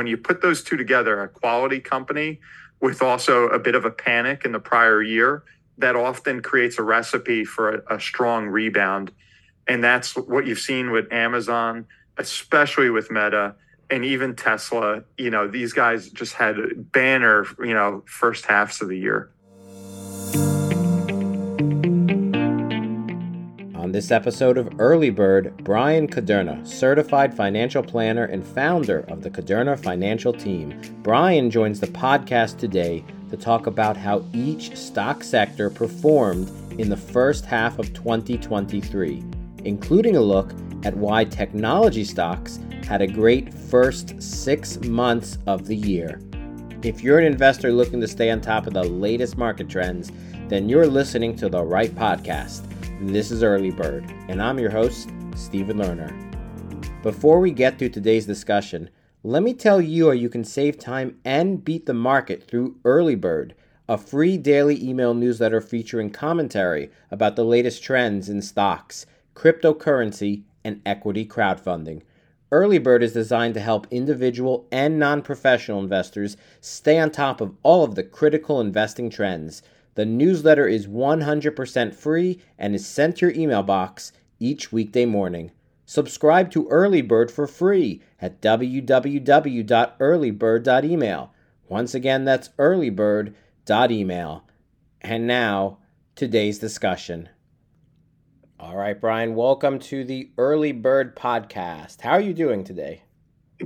when you put those two together, a quality company with also a bit of a panic in the prior year, that often creates a recipe for a, a strong rebound. And that's what you've seen with Amazon, especially with Meta and even Tesla. You know, these guys just had banner, you know, first halves of the year. On this episode of Early Bird, Bryan Kuderna, certified financial planner and founder of the Kuderna Financial Team. Bryan joins the podcast today to talk about how each stock sector performed in the first half of 2023, including a look at why technology stocks had a great first six months of the year. If you're an investor looking to stay on top of the latest market trends, then you're listening to the right podcast. This is Early Bird, and I'm your host, Stephen Lerner. Before we get to today's discussion, let me tell you how you can save time and beat the market through Early Bird, a free daily email newsletter featuring commentary about the latest trends in stocks, cryptocurrency, and equity crowdfunding. Early Bird is designed to help individual and non professional investors stay on top of all of the critical investing trends. The newsletter is 100% free and is sent to your email box each weekday morning. Subscribe to Early Bird for free at www.earlybird.email. Once again, that's earlybird.email. And now, today's discussion. All right, Bryan, welcome to the Early Bird podcast. How are you doing today?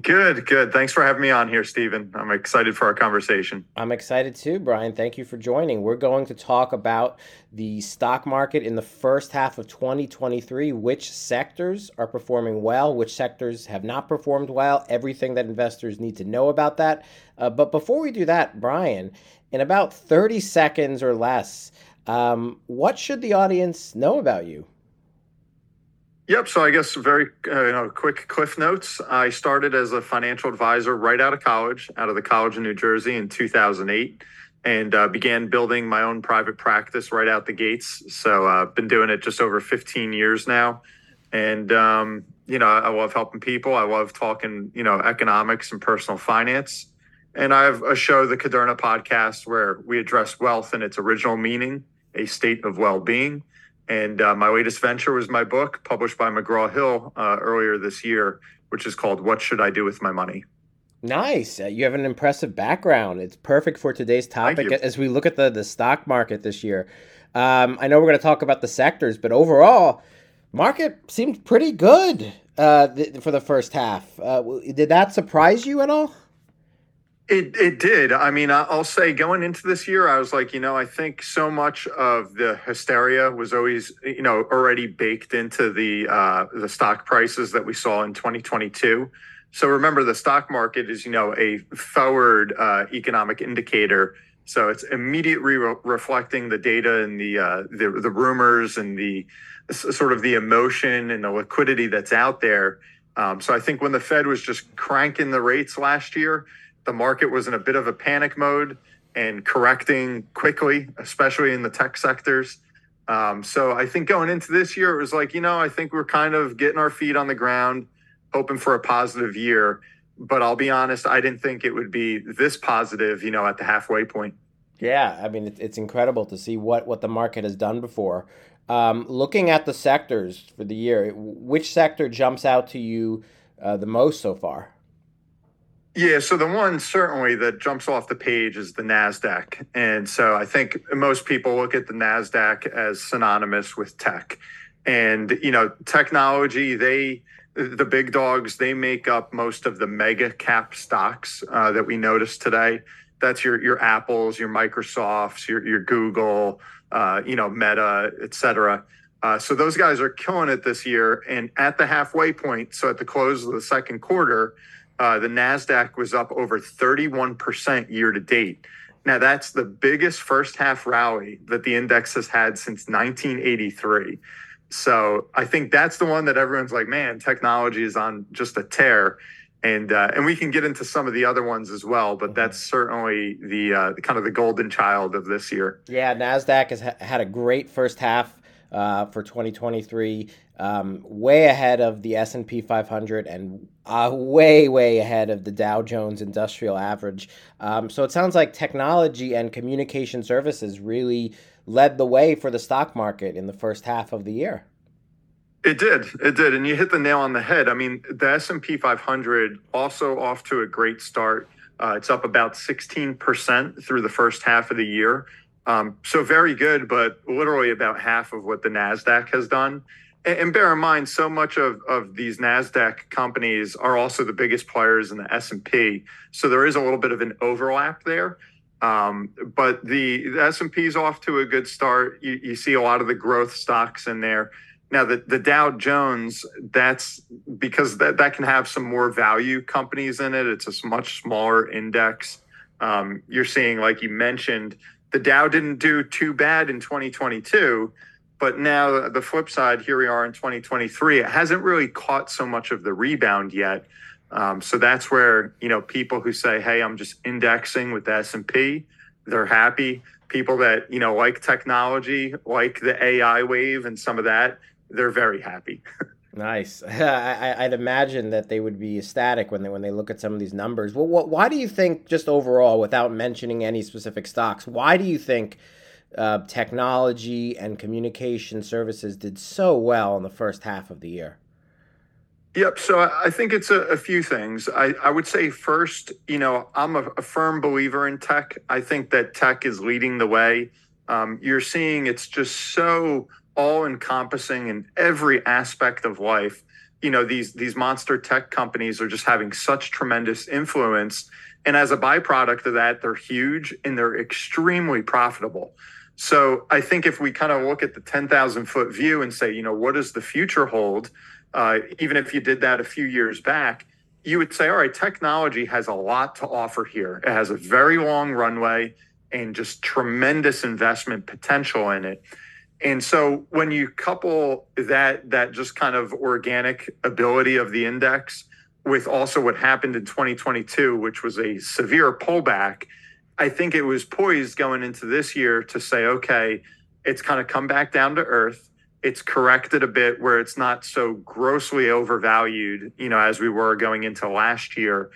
Good, good. Thanks for having me on here, Stephen. I'm excited for our conversation. I'm excited too, Bryan. Thank you for joining. We're going to talk about the stock market in the first half of 2023, which sectors are performing well, which sectors have not performed well, everything that investors need to know about that. Uh, but before we do that, Bryan, in about 30 seconds or less, um, what should the audience know about you? Yep. So I guess very uh, you know quick cliff notes. I started as a financial advisor right out of college, out of the College of New Jersey in 2008, and uh, began building my own private practice right out the gates. So I've uh, been doing it just over 15 years now, and um, you know I love helping people. I love talking you know economics and personal finance. And I have a show, the Kuderna podcast, where we address wealth in its original meaning, a state of well-being and uh, my latest venture was my book, published by McGraw Hill uh, earlier this year, which is called What Should I Do with My Money? Nice. Uh, you have an impressive background. It's perfect for today's topic as we look at the, the stock market this year. Um, I know we're going to talk about the sectors, but overall, market seemed pretty good uh, th- for the first half. Uh, did that surprise you at all? It it did. I mean, I'll say going into this year, I was like, you know, I think so much of the hysteria was always, you know, already baked into the uh, the stock prices that we saw in 2022. So remember, the stock market is, you know, a forward uh, economic indicator. So it's immediately re- reflecting the data and the, uh, the the rumors and the sort of the emotion and the liquidity that's out there. Um, so I think when the Fed was just cranking the rates last year the market was in a bit of a panic mode and correcting quickly, especially in the tech sectors. Um, so I think going into this year, it was like, you know, I think we're kind of getting our feet on the ground, hoping for a positive year. But I'll be honest, I didn't think it would be this positive, you know, at the halfway point. Yeah, I mean, it's incredible to see what, what the market has done before. Um, looking at the sectors for the year, which sector jumps out to you uh, the most so far? Yeah, so the one certainly that jumps off the page is the NASDAQ. And so I think most people look at the NASDAQ as synonymous with tech. And, you know, technology, they, the big dogs, they make up most of the mega cap stocks uh, that we notice today. That's your, your Apples, your Microsofts, your, your Google, uh, you know, Meta, et cetera. Uh, so those guys are killing it this year. And at the halfway point, so at the close of the second quarter, uh, the NASDAQ was up over 31% year to date. Now, that's the biggest first half rally that the index has had since 1983. So I think that's the one that everyone's like, man, technology is on just a tear. And, uh, and we can get into some of the other ones as well, but mm-hmm. that's certainly the uh, kind of the golden child of this year. Yeah, Nasdaq has ha- had a great first half uh, for 2023, um, way ahead of the S&P 500 and uh, way, way ahead of the Dow Jones Industrial Average. Um, so it sounds like technology and communication services really led the way for the stock market in the first half of the year. It did. It did. And you hit the nail on the head. I mean, the S&P 500 also off to a great start. Uh, it's up about 16% through the first half of the year. Um, so very good, but literally about half of what the NASDAQ has done. And, bear in mind, so much of, of these NASDAQ companies are also the biggest players in the S&P. So there is a little bit of an overlap there. Um, but the, the S&P is off to a good start. You, you see a lot of the growth stocks in there. Now the, the Dow Jones, that's because that, that can have some more value companies in it. It's a much smaller index. Um, you're seeing, like you mentioned, the Dow didn't do too bad in 2022, but now the flip side, here we are in 2023. It hasn't really caught so much of the rebound yet. Um, so that's where you know people who say, "Hey, I'm just indexing with the S&P," they're happy. People that you know like technology, like the AI wave and some of that, they're very happy. nice. I, would imagine that they would be ecstatic when they when they look at some of these numbers. Well, what, why do you think, just overall, without mentioning any specific stocks, why do you think uh, technology and communication services did so well in the first half of the year? Yep. So I think it's a, a few things. I, I, would say first, you know, I'm a, a, firm believer in tech. I think that tech is leading the way. Um, you're seeing it's just so all encompassing in every aspect of life. You know, these these monster tech companies are just having such tremendous influence. And as a byproduct of that, they're huge and they're extremely profitable. So I think if we kind of look at the 10,000 foot view and say, you know, what does the future hold? Uh, even if you did that a few years back, you would say, all right, technology has a lot to offer here. It has a very long runway and just tremendous investment potential in it. And so when you couple that that just kind of organic ability of the index with also what happened in 2022, which was a severe pullback, I think it was poised going into this year to say, okay, it's kind of come back down to earth. It's corrected a bit where it's not so grossly overvalued, you know, as we were going into last year.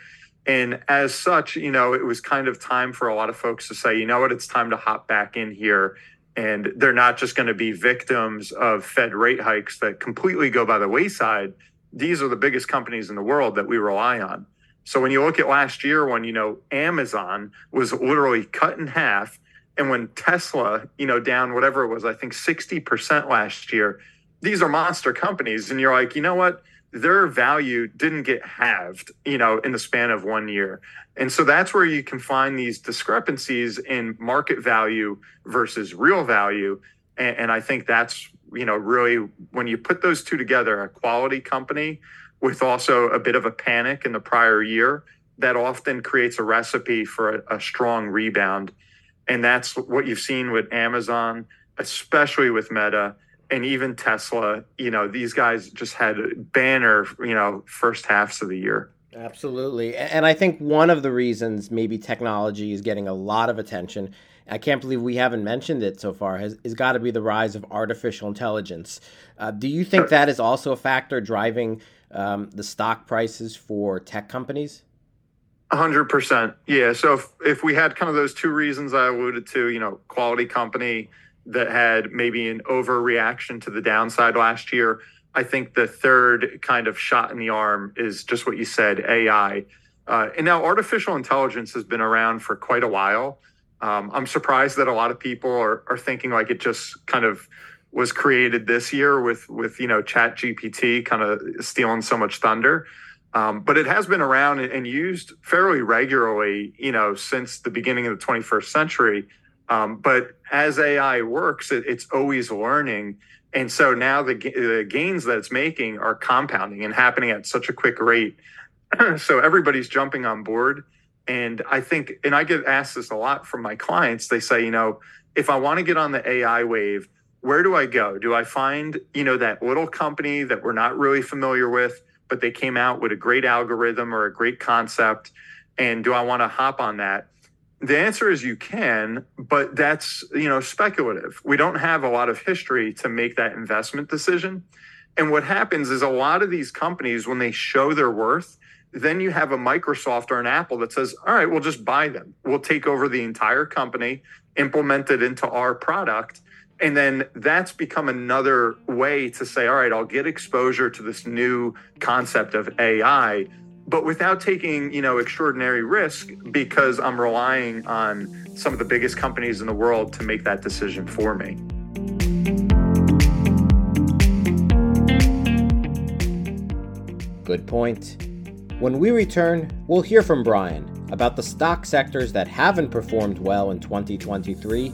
And as such, you know, it was kind of time for a lot of folks to say, you know what, it's time to hop back in here and they're not just going to be victims of Fed rate hikes that completely go by the wayside. These are the biggest companies in the world that we rely on. So when you look at last year, when you know Amazon was literally cut in half, and when Tesla, you know, down whatever it was, I think sixty percent last year, these are monster companies, and you're like, you know what? their value didn't get halved, you know, in the span of one year. And so that's where you can find these discrepancies in market value versus real value. And, and I think that's, you know, really when you put those two together, a quality company with also a bit of a panic in the prior year, that often creates a recipe for a, a strong rebound. And that's what you've seen with Amazon, especially with Meta and even Tesla, you know, these guys just had banner, you know, first halves of the year. Absolutely. And I think one of the reasons maybe technology is getting a lot of attention, I can't believe we haven't mentioned it so far, has, has got to be the rise of artificial intelligence. Uh, do you think that is also a factor driving um, the stock prices for tech companies? hundred percent. Yeah. So if, if we had kind of those two reasons I alluded to, you know, quality company, that had maybe an overreaction to the downside last year. I think the third kind of shot in the arm is just what you said AI. Uh, and now artificial intelligence has been around for quite a while. Um, I'm surprised that a lot of people are, are thinking like it just kind of was created this year with with you know chat gpt kind of stealing so much thunder um, but it has been around and used fairly regularly you know since the beginning of the 21st century um, but as AI works, it, it's always learning. And so now the, the gains that it's making are compounding and happening at such a quick rate. so everybody's jumping on board. And I think, and I get asked this a lot from my clients. They say, you know, if I want to get on the AI wave, where do I go? Do I find, you know, that little company that we're not really familiar with, but they came out with a great algorithm or a great concept? And do I want to hop on that? the answer is you can, but that's, you know, speculative. We don't have a lot of history to make that investment decision. And what happens is a lot of these companies, when they show their worth, then you have a Microsoft or an Apple that says, all right, we'll just buy them. We'll take over the entire company, implement it into our product. And then that's become another way to say, all right, I'll get exposure to this new concept of AI but without taking you know extraordinary risk because i'm relying on some of the biggest companies in the world to make that decision for me. Good point. When we return we'll hear from bryan about the stock sectors that haven't performed well in 2023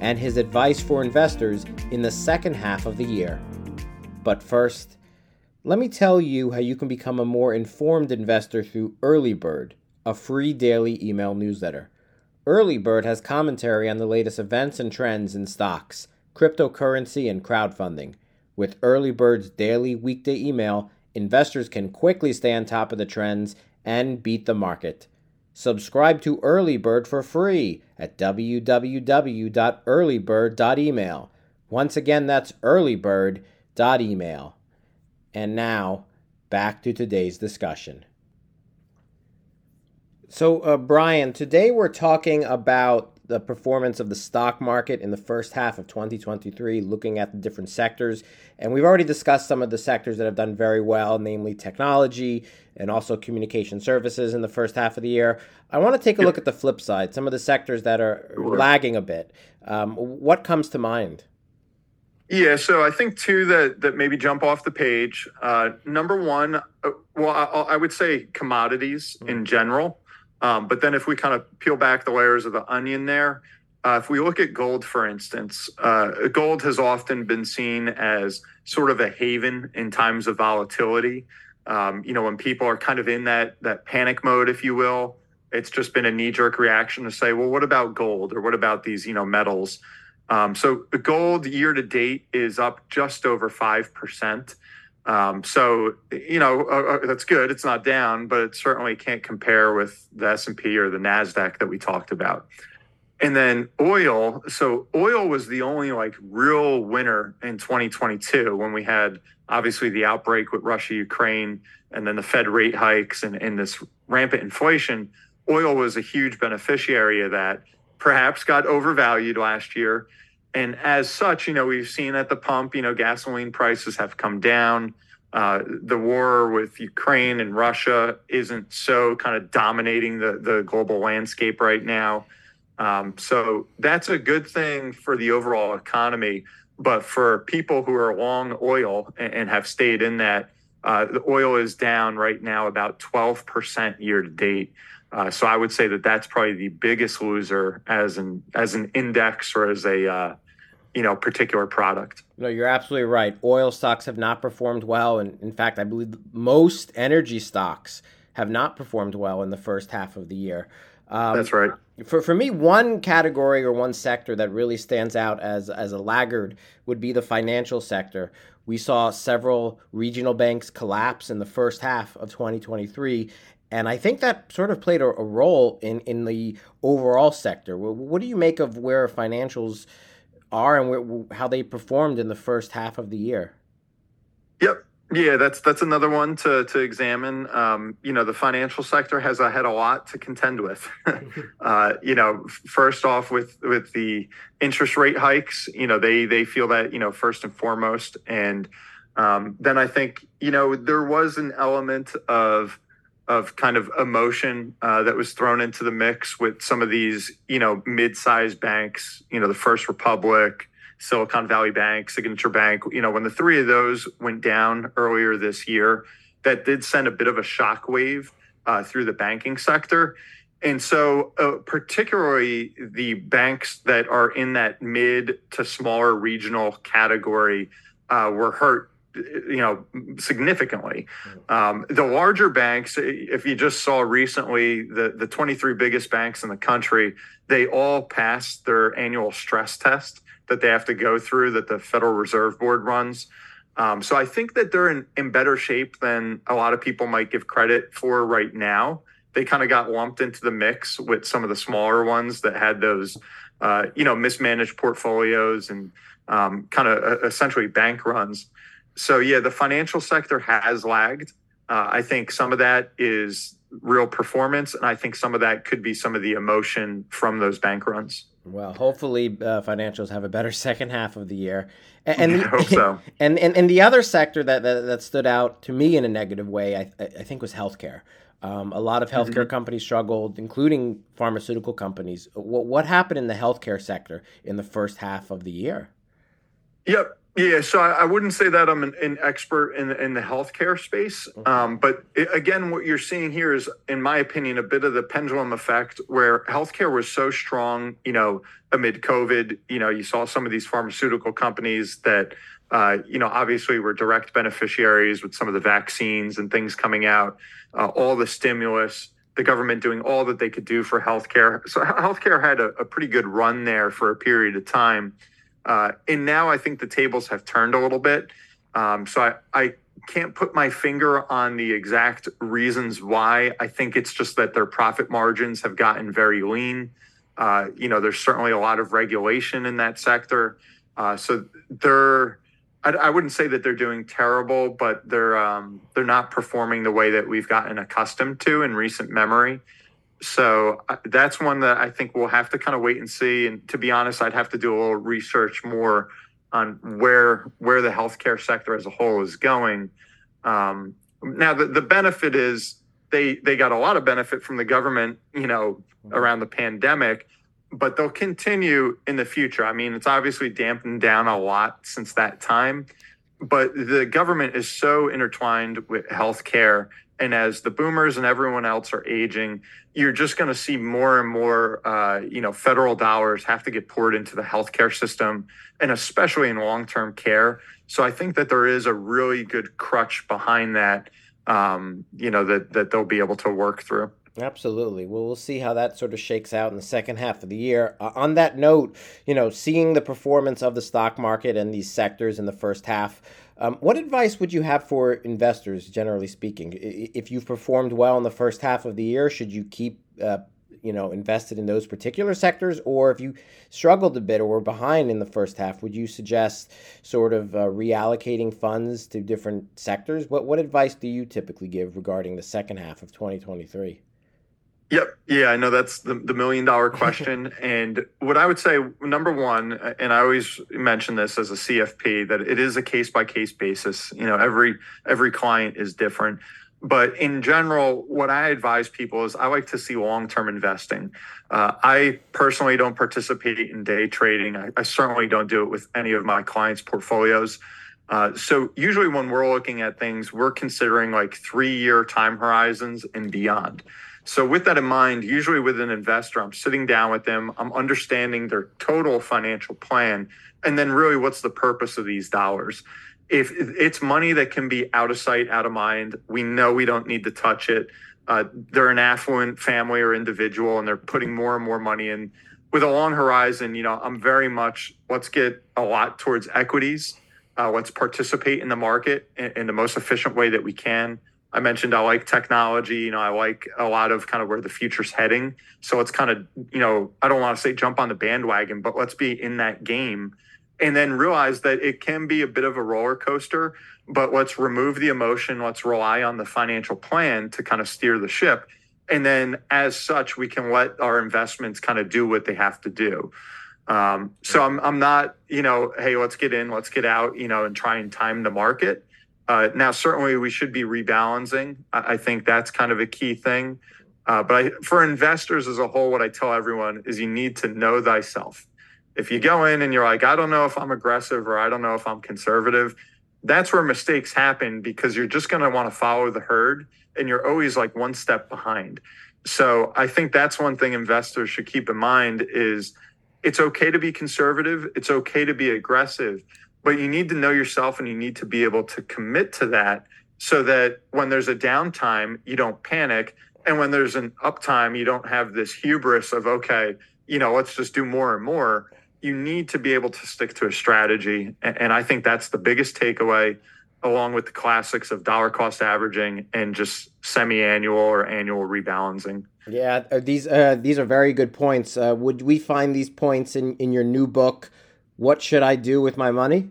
and his advice for investors in the second half of the year but first let me tell you how you can become a more informed investor through Early Bird, a free daily email newsletter. Early Bird has commentary on the latest events and trends in stocks, cryptocurrency, and crowdfunding. With Early Bird's daily weekday email, investors can quickly stay on top of the trends and beat the market. Subscribe to Early Bird for free at www.earlybird.email. Once again, that's earlybird.email. And now, back to today's discussion. So, uh, Bryan, today we're talking about the performance of the stock market in the first half of 2023, looking at the different sectors. And we've already discussed some of the sectors that have done very well, namely technology and also communication services in the first half of the year. I want to take a look at the flip side, some of the sectors that are lagging a bit. Um, what comes to mind? Yeah, so I think two that that maybe jump off the page. Uh, number one, uh, well, I, I, would say commodities mm. in general, um, but then if we kind of peel back the layers of the onion there, uh, if we look at gold, for instance, uh, gold has often been seen as sort of a haven in times of volatility. Um, you know, when people are kind of in that that panic mode, if you will, it's just been a knee jerk reaction to say, well, what about gold or what about these you know metals? Um, so gold year to date is up just over 5%. Um, so, you know, uh, uh, that's good. It's not down, but it certainly can't compare with the S&P or the NASDAQ that we talked about. And then oil. So oil was the only like real winner in 2022 when we had obviously the outbreak with Russia, Ukraine, and then the Fed rate hikes and, and this rampant inflation. Oil was a huge beneficiary of that perhaps got overvalued last year. And as such, you know, we've seen at the pump, you know, gasoline prices have come down. Uh, the war with Ukraine and Russia isn't so kind of dominating the, the global landscape right now. Um, so that's a good thing for the overall economy. But for people who are long oil and, and have stayed in that, uh, the oil is down right now about 12% year to date. Uh, so I would say that that's probably the biggest loser as an as an index or as a uh, you know particular product. No, you're absolutely right. Oil stocks have not performed well, and in fact, I believe most energy stocks have not performed well in the first half of the year. Um, that's right. For for me, one category or one sector that really stands out as as a laggard would be the financial sector. We saw several regional banks collapse in the first half of 2023, and I think that sort of played a, a role in, in the overall sector. What, what, do you make of where financials are and how they performed in the first half of the year? Yep. Yeah, that's that's another one to to examine. Um, you know, the financial sector has a had a lot to contend with. uh, you know, first off with with the interest rate hikes, you know, they they feel that you know first and foremost, and um, then I think you know there was an element of of kind of emotion uh, that was thrown into the mix with some of these, you know, mid-sized banks, you know, the First Republic, Silicon Valley Bank, Signature Bank, you know, when the three of those went down earlier this year, that did send a bit of a shockwave uh, through the banking sector. And so, uh, particularly the banks that are in that mid to smaller regional category uh, were hurt you know, significantly. Um, the larger banks, if you just saw recently, the, the 23 biggest banks in the country, they all passed their annual stress test that they have to go through that the Federal Reserve Board runs. Um, so I think that they're in, in better shape than a lot of people might give credit for right now. they kind of got lumped into the mix with some of the smaller ones that had those, uh, you know, mismanaged portfolios and um, kind of uh, essentially bank runs. So yeah, the financial sector has lagged. Uh, I think some of that is real performance, and I think some of that could be some of the emotion from those bank runs. Well, hopefully, uh, financials have a better second half of the year. And, and the, I hope so. And, and and the other sector that, that, that stood out to me in a negative way, I, I think, was healthcare. Um, a lot of healthcare mm-hmm. companies struggled, including pharmaceutical companies. What, what happened in the healthcare sector in the first half of the year? Yep. Yeah, so I, I wouldn't say that I'm an, an, expert in in the healthcare space, um, but it, again, what you're seeing here is, in my opinion, a bit of the pendulum effect, where healthcare was so strong, you know, amid COVID. You know, you saw some of these pharmaceutical companies that, uh, you know, obviously were direct beneficiaries with some of the vaccines and things coming out, uh, all the stimulus, the government doing all that they could do for healthcare. So healthcare had a, a pretty good run there for a period of time. Uh, and now I think the tables have turned a little bit. Um, so I, I can't put my finger on the exact reasons why. I think it's just that their profit margins have gotten very lean. Uh, you know, there's certainly a lot of regulation in that sector. Uh, so they're, I, I, wouldn't say that they're doing terrible, but they're um, they're not performing the way that we've gotten accustomed to in recent memory so uh, that's one that I think we'll have to kind of wait and see. And to be honest, I'd have to do a little research more on where where the healthcare sector as a whole is going. Um, now, the, the benefit is they they got a lot of benefit from the government, you know, around the pandemic, but they'll continue in the future. I mean, it's obviously dampened down a lot since that time, but the government is so intertwined with healthcare and as the boomers and everyone else are aging you're just going to see more and more uh, you know federal dollars have to get poured into the healthcare system and especially in long-term care so i think that there is a really good crutch behind that um, you know that that they'll be able to work through Absolutely. Well, we'll see how that sort of shakes out in the second half of the year. Uh, on that note, you know, seeing the performance of the stock market and these sectors in the first half, um, what advice would you have for investors, generally speaking? If you've performed well in the first half of the year, should you keep, uh, you know, invested in those particular sectors, or if you struggled a bit or were behind in the first half, would you suggest sort of uh, reallocating funds to different sectors? What what advice do you typically give regarding the second half of 2023? Yep. Yeah, I know that's the, the million dollar question. and what I would say, number one, and I always mention this as a CFP, that it is a case by case basis. You know, every every client is different. But in general, what I advise people is I like to see long term investing. Uh, I personally don't participate in day trading. I, I, certainly don't do it with any of my clients' portfolios. Uh, so usually when we're looking at things, we're considering like three year time horizons and beyond. So, with that in mind, usually with an investor, I'm sitting down with them, I'm understanding their total financial plan, and then really what's the purpose of these dollars. If it's money that can be out of sight, out of mind, we know we don't need to touch it. Uh, they're an affluent family or individual, and they're putting more and more money in. With a long horizon, you know, I'm very much let's get a lot towards equities. Uh, let's participate in the market in, in the most efficient way that we can I mentioned I like technology. You know, I like a lot of kind of where the future's heading. So it's kind of, you know, I don't want to say jump on the bandwagon, but let's be in that game and then realize that it can be a bit of a roller coaster, but let's remove the emotion. Let's rely on the financial plan to kind of steer the ship. And then as such, we can let our investments kind of do what they have to do. Um, so I'm, I'm not, you know, hey, let's get in, let's get out, you know, and try and time the market. Uh, now, certainly, we should be rebalancing. I, I think that's kind of a key thing. Uh, but I, for investors as a whole, what I tell everyone is you need to know thyself. If you go in and you're like, I don't know if I'm aggressive or I don't know if I'm conservative, that's where mistakes happen because you're just going to want to follow the herd and you're always like one step behind. So I think that's one thing investors should keep in mind is it's okay to be conservative. It's okay to be aggressive but you need to know yourself and you need to be able to commit to that so that when there's a downtime, you don't panic. And when there's an uptime, you don't have this hubris of, okay, you know, let's just do more and more. You need to be able to stick to a strategy. And I think that's the biggest takeaway. along with the classics of dollar cost averaging and just semi-annual or annual rebalancing. Yeah, uh, these uh, these are very good points. Uh, would we find these points in, in your new book? What should I do with my money?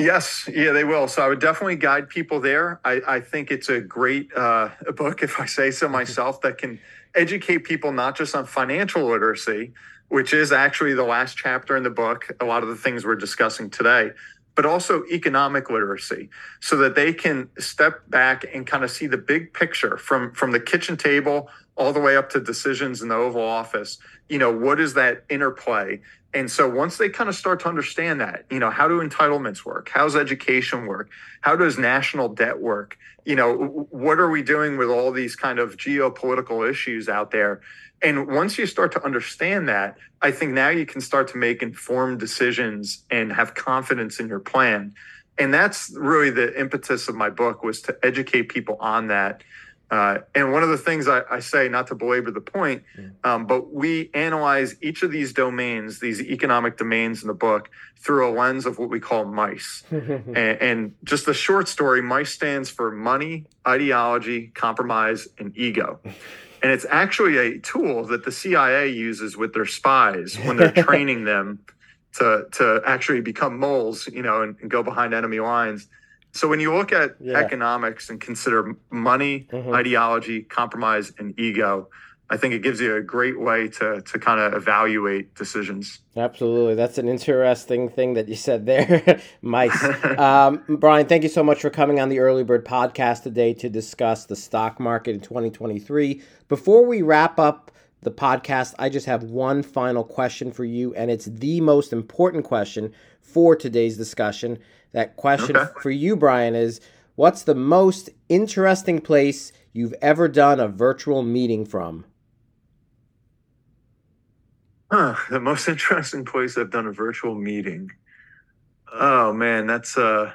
Yes, yeah, they will. So I would definitely guide people there. I, I think it's a great uh, book, if I say so myself, that can educate people not just on financial literacy, which is actually the last chapter in the book, a lot of the things we're discussing today, but also economic literacy so that they can step back and kind of see the big picture from from the kitchen table all the way up to decisions in the oval office you know what is that interplay and so once they kind of start to understand that you know how do entitlements work how's education work how does national debt work you know what are we doing with all these kind of geopolitical issues out there and once you start to understand that, I think now you can start to make informed decisions and have confidence in your plan. And that's really the impetus of my book was to educate people on that. Uh, and one of the things I, I, say, not to belabor the point, um, but we analyze each of these domains, these economic domains in the book, through a lens of what we call MICE. and, and just the short story, MICE stands for money, ideology, compromise, and ego. And it's actually a tool that the CIA uses with their spies when they're training them to to actually become moles, you know, and, and, go behind enemy lines. So when you look at yeah. economics and consider money, mm-hmm. ideology, compromise, and ego, I think it gives you a great way to to kind of evaluate decisions. Absolutely, that's an interesting thing that you said there, Mike. um, Bryan, thank you so much for coming on the Early Bird podcast today to discuss the stock market in 2023. Before we wrap up the podcast, I just have one final question for you, and it's the most important question for today's discussion. That question okay. for you, Bryan, is what's the most interesting place you've ever done a virtual meeting from? Huh, the most interesting place I've done a virtual meeting. Oh man, that's a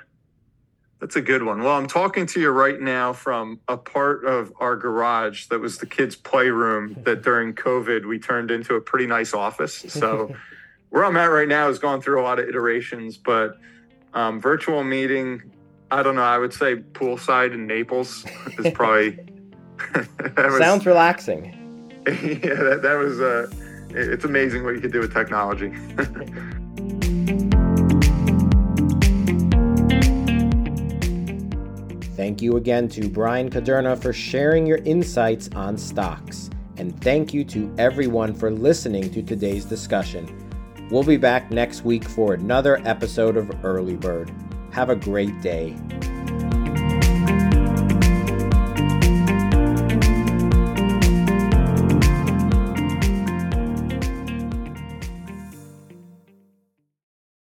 that's a good one. Well, I'm talking to you right now from a part of our garage that was the kids' playroom that during COVID we turned into a pretty nice office. So where I'm at right now is going through a lot of iterations, but um, virtual meeting, I don't know. I would say poolside in Naples is probably was, sounds relaxing. Yeah, that, that was uh, it's amazing what you can do with technology. thank you again to Bryan Kuderna for sharing your insights on stocks. And thank you to everyone for listening to today's discussion. We'll be back next week for another episode of Early Bird. Have a great day.